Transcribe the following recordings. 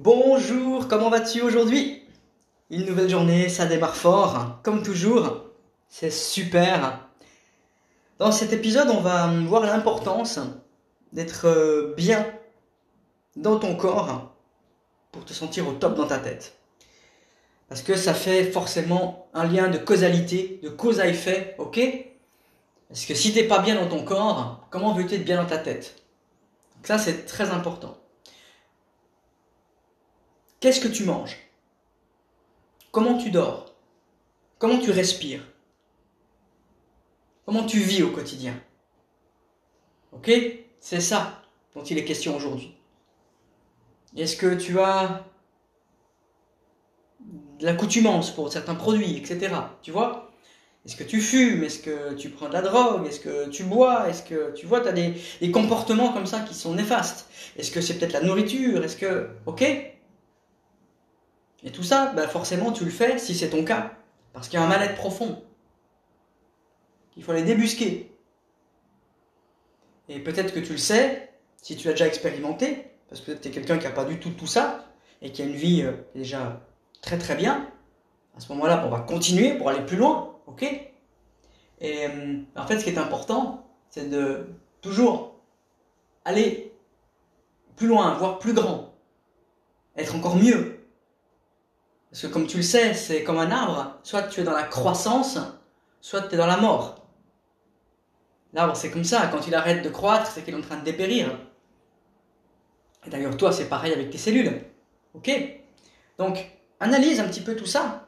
Bonjour, comment vas-tu aujourd'hui? Une nouvelle journée, ça démarre fort, comme toujours. C'est super. Dans cet épisode, on va voir l'importance d'être euh, bien dans ton corps pour te sentir au top dans ta tête. Parce que ça fait forcément un lien de causalité, de cause à effet, ok? Parce que si t'es pas bien dans ton corps, comment veux-tu être bien dans ta tête? Donc ça, c'est très important. Qu'est-ce que tu manges? Comment tu dors? Comment tu respires? Comment tu vis au quotidien? Ok? C'est ça dont il est question aujourd'hui. Est-ce que tu as de l'accoutumance pour certains produits, etc. Tu vois? Est-ce que tu fumes? Est-ce que tu prends de la drogue? Est-ce que tu bois? Est-ce que tu vois, tu as des, des, comportements comme ça qui sont néfastes? Est-ce que c'est peut-être la nourriture? Est-ce que... Ok? Et tout ça, bah forcément, tu le fais si c'est ton cas, parce qu'il y a un mal-être profond. Il faut aller débusquer. Et peut-être que tu le sais, si tu l'as déjà expérimenté, parce que tu es quelqu'un qui n'a pas du tout tout ça, et qui a une vie euh, déjà très très bien, à ce moment-là, on va continuer pour aller plus loin, ok? Et euh, en fait, ce qui est important, c'est de toujours aller plus loin, voire plus grand, être encore mieux, parce que comme tu le sais, c'est comme un arbre. Soit tu es dans la croissance, soit tu es dans la mort. L'arbre, c'est comme ça. Quand il arrête de croître, c'est qu'il est en train de dépérir. Et d'ailleurs, toi, c'est pareil avec tes cellules. Ok? Donc, analyse un petit peu tout ça.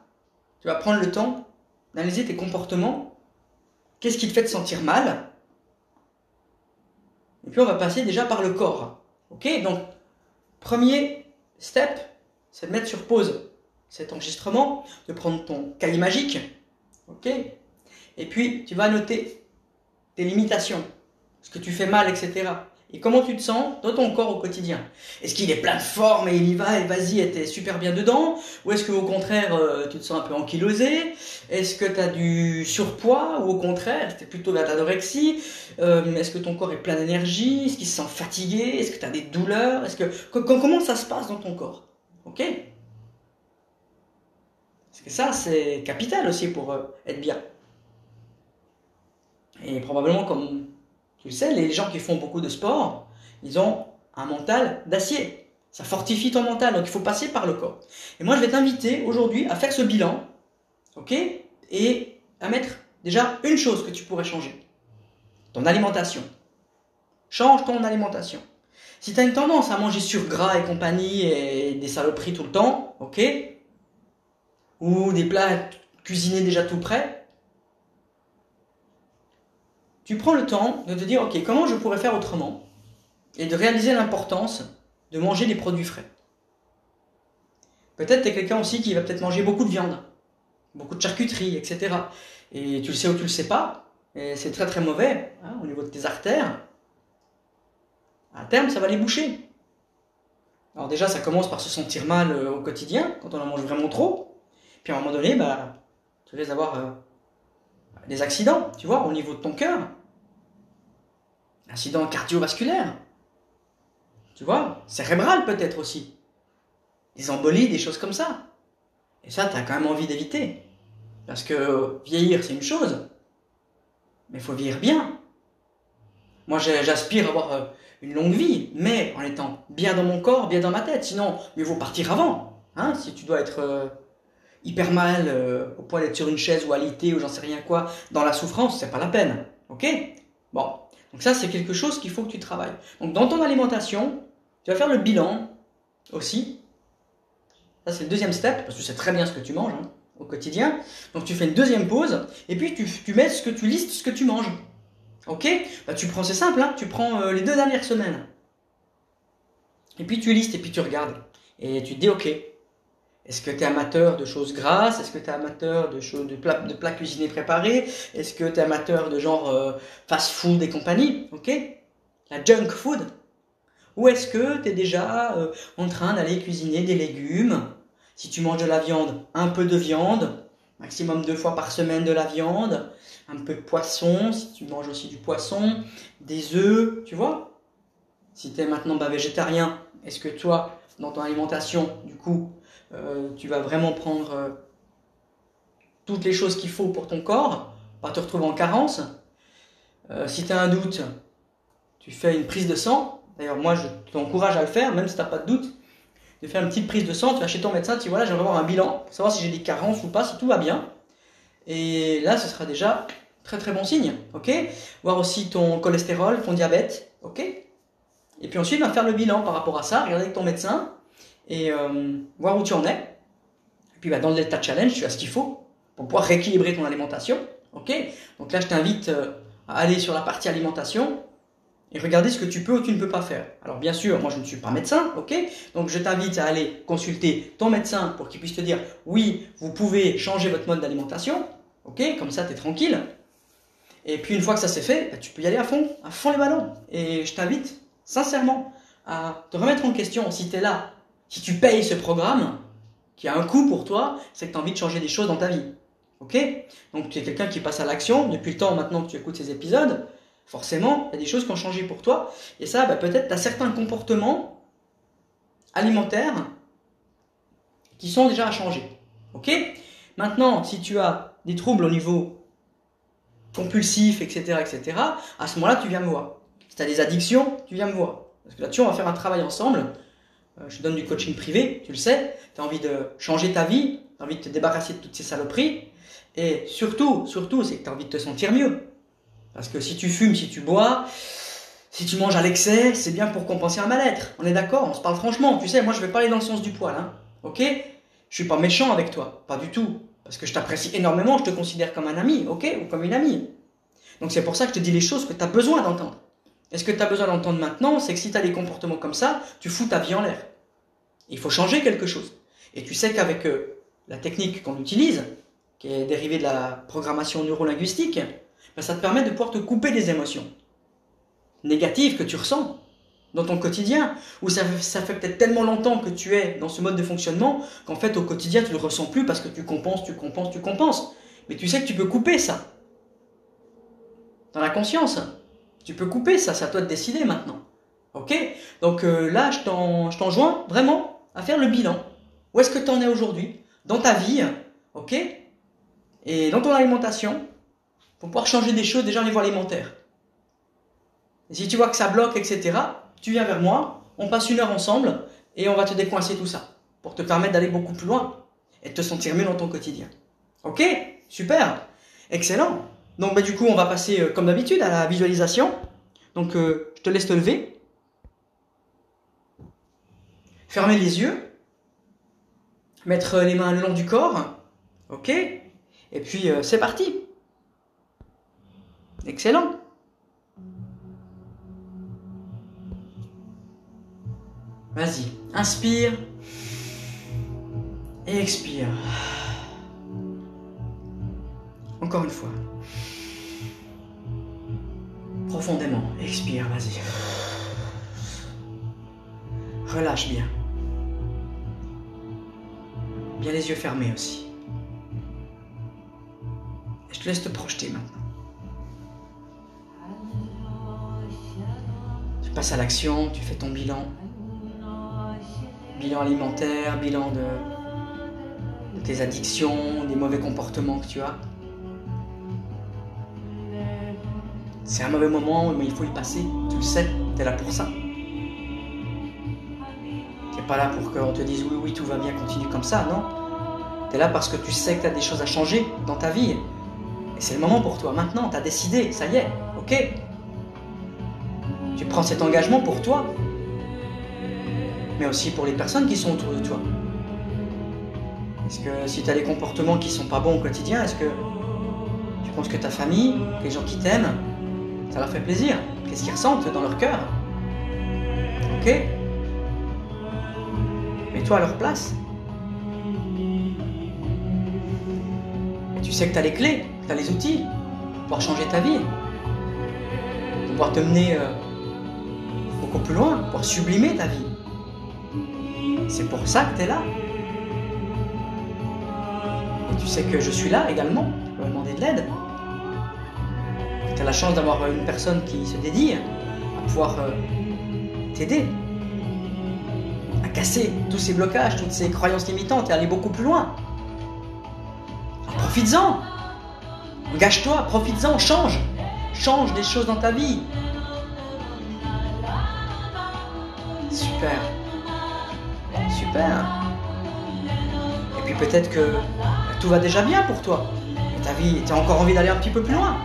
Tu vas prendre le temps d'analyser tes comportements. Qu'est-ce qui te fait te sentir mal? Et puis, on va passer déjà par le corps. Ok? Donc, premier step, c'est de mettre sur pause cet enregistrement, de prendre ton cahier magique, ok? Et puis tu vas noter tes limitations, ce que tu fais mal, etc. Et comment tu te sens dans ton corps au quotidien? Est-ce qu'il est plein de forme et il y va et vas-y et t'es super bien dedans? Ou est-ce qu'au contraire euh, tu te sens un peu ankylosé? Est-ce que tu as du surpoids? Ou au contraire es plutôt de l'anorexie euh, Est-ce que ton corps est plein d'énergie? Est-ce qu'il se sent fatigué? Est-ce que tu as des douleurs? Est-ce que comment ça se passe dans ton corps? Ok? Que ça, c'est capital aussi pour euh, être bien. Et probablement, comme tu le sais, les gens qui font beaucoup de sport, ils ont un mental d'acier. Ça fortifie ton mental, donc il faut passer par le corps. Et moi, je vais t'inviter aujourd'hui à faire ce bilan, ok? Et à mettre déjà une chose que tu pourrais changer. Ton alimentation. Change ton alimentation. Si tu as une tendance à manger sur gras et compagnie et des saloperies tout le temps, ok? Ou des plats cuisinés déjà tout prêts, tu prends le temps de te dire, ok, comment je pourrais faire autrement et de réaliser l'importance de manger des produits frais. Peut-être tu es quelqu'un aussi qui va peut-être manger beaucoup de viande, beaucoup de charcuterie, etc. Et tu le sais ou tu le sais pas, et c'est très très mauvais hein, au niveau de tes artères. À terme, ça va les boucher. Alors déjà, ça commence par se sentir mal euh, au quotidien, quand on en mange vraiment trop. Puis à un moment donné, bah, tu risques d'avoir euh, des accidents, tu vois, au niveau de ton cœur. Accident cardiovasculaire. Tu vois, cérébral peut-être aussi. Des embolies, des choses comme ça. Et ça, tu as quand même envie d'éviter. Parce que vieillir, c'est une chose. Mais il faut vieillir bien. Moi, j'aspire à avoir euh, une longue vie, mais en étant bien dans mon corps, bien dans ma tête. Sinon, mieux vaut partir avant. Hein, si tu dois être euh, hyper mal euh, au point d'être sur une chaise ou alité ou j'en sais rien quoi, dans la souffrance, c'est pas la peine. Ok? Bon. Donc ça, c'est quelque chose qu'il faut que tu travailles. Donc dans ton alimentation, tu vas faire le bilan aussi. Ça, c'est le deuxième step, parce que tu sais très bien ce que tu manges hein, au quotidien. Donc tu fais une deuxième pause, et puis tu, tu mets ce que tu listes, ce que tu manges. Ok? Bah, Tu prends, c'est simple, hein, tu prends euh, les deux dernières semaines. Et puis tu listes, et puis tu regardes. Et tu te dis, ok, est-ce que tu es amateur de choses grasses? Est-ce que tu es amateur de, plats, cuisinés préparés? Est-ce que tu es amateur de genre euh, fast food et compagnie? Ok? La junk food? Ou est-ce que tu es déjà euh, en train d'aller cuisiner des légumes? Si tu manges de la viande, un peu de viande, maximum deux fois par semaine de la viande, un peu de poisson, si tu manges aussi du poisson, des œufs, tu vois? Si tu es maintenant végétarien, est-ce que toi, dans ton alimentation, du coup, euh, tu vas vraiment prendre euh, toutes les choses qu'il faut pour ton corps, pas te retrouver en carence. Euh, si tu as un doute, tu fais une prise de sang. D'ailleurs, moi, je t'encourage à le faire, même si tu n'as pas de doute. Tu fais une petite prise de sang, tu vas chez ton médecin, tu dis voilà, j'aimerais avoir un bilan, savoir si j'ai des carences ou pas, si tout va bien. Et là, ce sera déjà très très bon signe, ok? Voir aussi ton cholestérol, ton diabète, ok? Et puis ensuite, va faire le bilan par rapport à ça, regarder avec ton médecin et euh, voir où tu en es. Et puis bah, dans le Delta Challenge, tu as ce qu'il faut pour pouvoir rééquilibrer ton alimentation, ok? Donc là, je t'invite euh, à aller sur la partie alimentation et regarder ce que tu peux ou tu ne peux pas faire. Alors bien sûr, moi je ne suis pas médecin, ok? Donc je t'invite à aller consulter ton médecin pour qu'il puisse te dire oui, vous pouvez changer votre mode d'alimentation, ok? Comme ça, tu es tranquille. Et puis une fois que ça s'est fait, bah, tu peux y aller à fond, à fond les ballons. Et je t'invite sincèrement à te remettre en question si tu es là, si tu payes ce programme, qui a un coût pour toi, c'est que tu as envie de changer des choses dans ta vie. Ok? Donc tu es quelqu'un qui passe à l'action, depuis le temps maintenant que tu écoutes ces épisodes, forcément, il y a des choses qui ont changé pour toi. Et ça, bah, peut-être tu as certains comportements alimentaires qui sont déjà à changer. Ok? Maintenant, si tu as des troubles au niveau compulsif, etc., etc., à ce moment-là, tu viens me voir. Si tu as des addictions, tu viens me voir. Parce que là-dessus, on va faire un travail ensemble. Euh, je donne du coaching privé, tu le sais. Tu as envie de changer ta vie, tu as envie de te débarrasser de toutes ces saloperies. Et surtout, surtout, c'est que tu as envie de te sentir mieux. Parce que si tu fumes, si tu bois, si tu manges à l'excès, c'est bien pour compenser un mal-être. On est d'accord On se parle franchement. Tu sais, moi, je vais pas aller dans le sens du poil. Hein. Ok? Je suis pas méchant avec toi. Pas du tout. Parce que je t'apprécie énormément, je te considère comme un ami, ok? Ou comme une amie. Donc c'est pour ça que je te dis les choses que tu as besoin d'entendre. Et ce que tu as besoin d'entendre maintenant, c'est que si tu as des comportements comme ça, tu fous ta vie en l'air. Il faut changer quelque chose. Et tu sais qu'avec euh, la technique qu'on utilise, qui est dérivée de la programmation neurolinguistique, ben ça te permet de pouvoir te couper des émotions négatives que tu ressens dans ton quotidien, ou ça, ça fait peut-être tellement longtemps que tu es dans ce mode de fonctionnement qu'en fait au quotidien tu ne le ressens plus parce que tu compenses, tu compenses, tu compenses. Mais tu sais que tu peux couper ça. Dans la conscience. Tu peux couper ça, c'est à toi de décider maintenant. Ok? Donc euh, là, je t'enjoins vraiment à faire le bilan. Où est-ce que tu en es aujourd'hui? Dans ta vie, ok? Et dans ton alimentation, pour pouvoir changer des choses déjà au niveau alimentaire. Et si tu vois que ça bloque, etc., tu viens vers moi, on passe une heure ensemble et on va te décoincer tout ça pour te permettre d'aller beaucoup plus loin et de te sentir mieux dans ton quotidien. Ok? Super Excellent Donc bah, du coup, on va passer euh, comme d'habitude à la visualisation. Donc euh, je te laisse te lever. Fermer les yeux. Mettre les mains le long du corps. Ok Et puis euh, c'est parti Excellent Vas-y, inspire et expire. Encore une fois. Profondément, expire, vas-y. Relâche bien. Bien les yeux fermés aussi. je te laisse te projeter maintenant. Tu passes à l'action, tu fais ton bilan bilan alimentaire, bilan de, tes addictions, des mauvais comportements que tu as. C'est un mauvais moment, mais il faut y passer. Tu le sais, tu es là pour ça. Tu n'es pas là pour qu'on te dise oui, oui, tout va bien, continue comme ça, non. Tu es là parce que tu sais que tu as des choses à changer dans ta vie. Et c'est le moment pour toi. Maintenant, tu as décidé, ça y est, ok Tu prends cet engagement pour toi, mais aussi pour les personnes qui sont autour de toi. Est-ce que si tu as des comportements qui sont pas bons au quotidien, est-ce que tu penses que ta famille, les gens qui t'aiment, ça leur fait plaisir Qu'est-ce qu'ils ressentent dans leur cœur? Ok? Mets-toi à leur place. Tu sais que tu as les clés, tu as les outils pour changer ta vie, pour pouvoir te mener euh, beaucoup plus loin, pour sublimer ta vie. C'est pour ça que tu es là. Et tu sais que je suis là également. Me demander de l'aide. La chance d'avoir une personne qui se dédie à pouvoir euh, t'aider à casser tous ces blocages, toutes ces croyances limitantes et aller beaucoup plus loin. Profites-en. Engage-toi, profites-en, change. Change des choses dans ta vie. Super. Super. Et puis peut-être que tout va déjà bien pour toi. Ta vie, tu as encore envie d'aller un petit peu plus loin.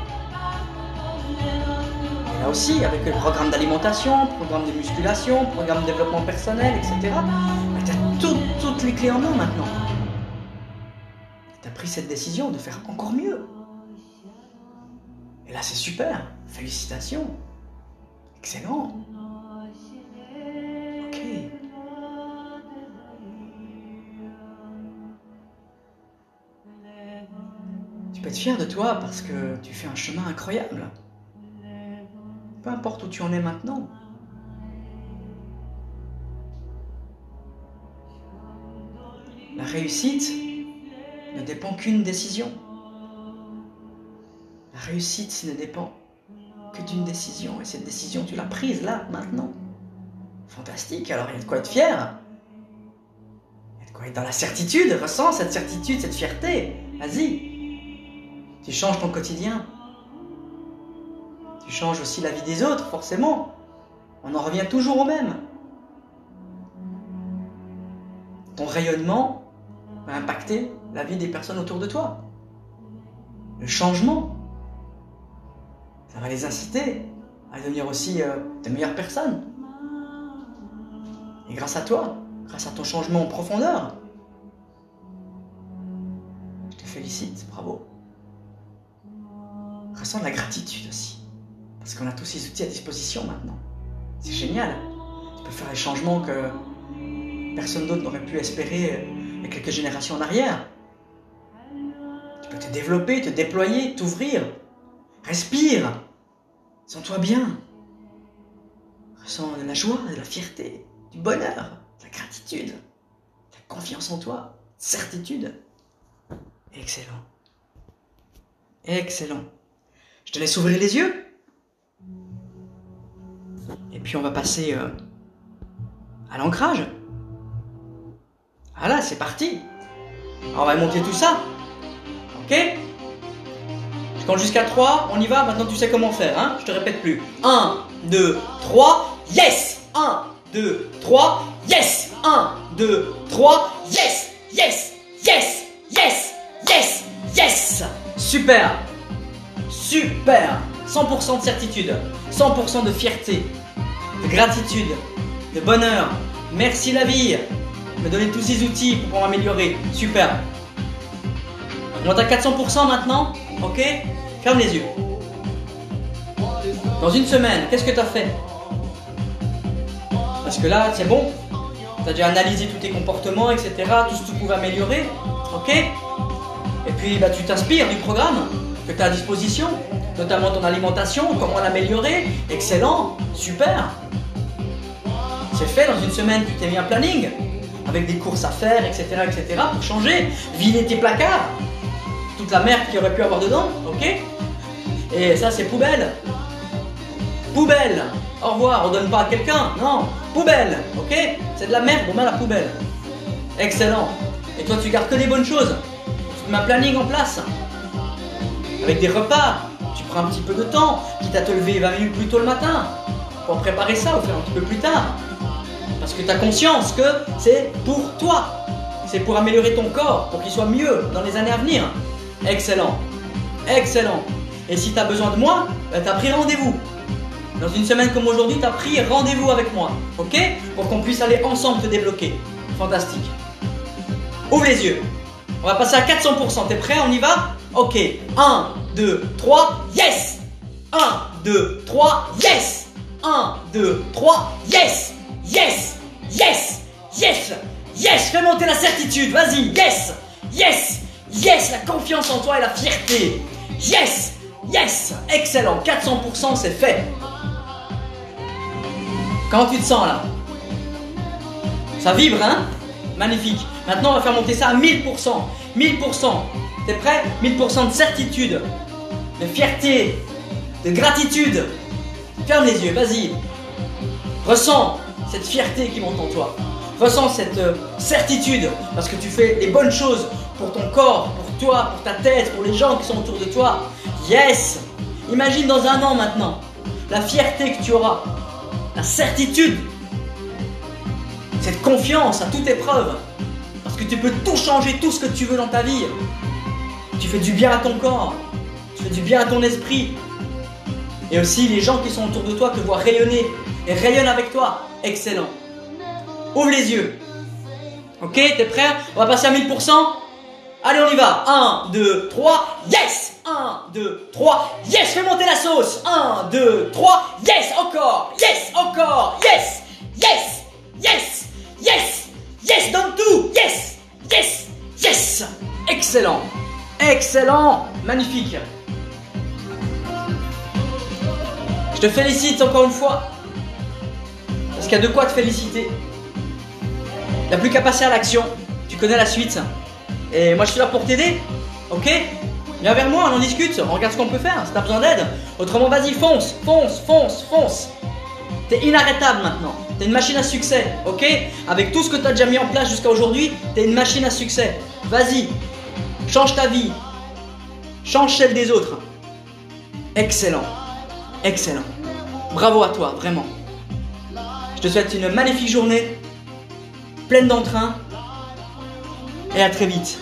Aussi, avec le programme d'alimentation, programme de musculation, programme de développement personnel, etc., tu as toutes les clés en main maintenant. Tu as pris cette décision de faire encore mieux. Et là, c'est super. Félicitations. Excellent. Ok. Tu peux être fier de toi parce que tu fais un chemin incroyable. Peu importe où tu en es maintenant. La réussite ne dépend qu'une décision. La réussite ne dépend que d'une décision. Et cette décision, tu l'as prise là, maintenant. Fantastique, alors il y a de quoi être fier. Il y a de quoi être dans la certitude. Ressens cette certitude, cette fierté. Vas-y. Tu changes ton quotidien. Tu changes aussi la vie des autres, forcément. On en revient toujours au même. Ton rayonnement va impacter la vie des personnes autour de toi. Le changement, ça va les inciter à devenir aussi euh, de meilleures personnes. Et grâce à toi, grâce à ton changement en profondeur, je te félicite, bravo. Ressens de la gratitude aussi. Parce qu'on a tous ces outils à disposition maintenant. C'est génial. Tu peux faire les changements que personne d'autre n'aurait pu espérer il y a quelques générations en arrière. Tu peux te développer, te déployer, t'ouvrir. Respire. Sens-toi bien. Ressens de la joie, de la fierté, du bonheur, de la gratitude, de la confiance en toi, certitude. Excellent. Excellent. Je te laisse ouvrir les yeux. Et puis on va passer euh, à l'ancrage. Voilà, c'est parti. on va monter tout ça. Ok. Je compte jusqu'à 3, on y va, maintenant tu sais comment faire, hein. Je te répète plus. 1, 2, 3, yes. 1, 2, 3, yes. 1, 2, 3, yes. Yes. Yes. Yes. Yes. Yes. Super. Super 100% de certitude, 100% de fierté, de gratitude, de bonheur. Merci la vie me donner tous ces outils pour m'améliorer. Super. On monte à 400% maintenant. Ok? Ferme les yeux. Dans une semaine, qu'est-ce que tu as fait? Parce que là, c'est bon. Tu as déjà analysé tous tes comportements, etc. Tout ce que tu pouvais améliorer. Ok? Et puis, bah, tu t'inspires du programme que tu as à disposition, notamment ton alimentation, comment l'améliorer. Excellent. Super. C'est fait, dans une semaine, tu t'es mis un planning avec des courses à faire, etc., etc., pour changer, vider tes placards, toute la merde qu'il aurait pu avoir dedans, ok Et ça, c'est poubelle. Poubelle. Au revoir, on donne pas à quelqu'un, non. Poubelle, ok C'est de la merde, on met la poubelle. Excellent. Et toi, tu gardes que des bonnes choses. Tu mets un planning en place. Avec des repas. Tu prends un petit peu de temps, quitte à te lever 20 minutes plus tôt le matin, pour préparer ça ou faire un petit peu plus tard. Parce que tu as conscience que c'est pour toi. C'est pour améliorer ton corps, pour qu'il soit mieux dans les années à venir. Excellent. Excellent. Et si tu as besoin de moi, ben, tu as pris rendez-vous. Dans une semaine comme aujourd'hui, tu as pris rendez-vous avec moi. Ok? Pour qu'on puisse aller ensemble te débloquer. Fantastique. Ouvre les yeux. On va passer à 400%. T'es prêt? On y va? Ok. 1, 2, 3, yes! 1, 2, 3, yes! 1, 2, 3, yes! Yes! Yes! Yes! Yes! Fais monter la certitude, vas-y Yes! Yes! Yes! La confiance en toi et la fierté. Yes! Yes! Excellent. 400% c'est fait. Comment tu te sens là? Ça vibre, hein? Magnifique. Maintenant, on va faire monter ça à 1000%. 1000%. T'es prêt? 1000% de certitude, de fierté, de gratitude. Ferme les yeux, vas-y. Ressens cette fierté qui monte en toi. Ressens cette euh, certitude parce que tu fais les bonnes choses pour ton corps, pour toi, pour ta tête, pour les gens qui sont autour de toi. Yes Imagine dans un an maintenant la fierté que tu auras, la certitude, cette confiance à toute épreuve. Parce que tu peux tout changer, tout ce que tu veux dans ta vie. Tu fais du bien à ton corps, tu fais du bien à ton esprit. Et aussi les gens qui sont autour de toi te voient rayonner et rayonnent avec toi. Excellent. Ouvre les yeux. Ok, t'es prêt? On va passer à 1000%. Allez, on y va. 1, 2, 3, yes! 1, 2, 3, yes! Fais monter la sauce. 1, 2, 3, yes! Encore. Yes Encore. Yes! Yes! Yes! Yes! Yes! Donne tout. Yes! Yes! Yes! Excellent Excellent Magnifique Je te félicite encore une fois. Parce qu'il y a de quoi te féliciter. Il n'y a plus qu'à passer à l'action. Tu connais la suite. Et moi je suis là pour t'aider. Ok? Viens vers moi, on en discute, on regarde ce qu'on peut faire, si t'as besoin d'aide. Autrement, vas-y, fonce, fonce, fonce, fonce. T'es inarrêtable maintenant. T'es une machine à succès, ok? Avec tout ce que t'as déjà mis en place jusqu'à aujourd'hui, t'es une machine à succès. Vas-y, change ta vie. Change celle des autres. Excellent. Excellent. Bravo à toi, vraiment. Je te souhaite une magnifique journée, pleine d'entrain, et à très vite.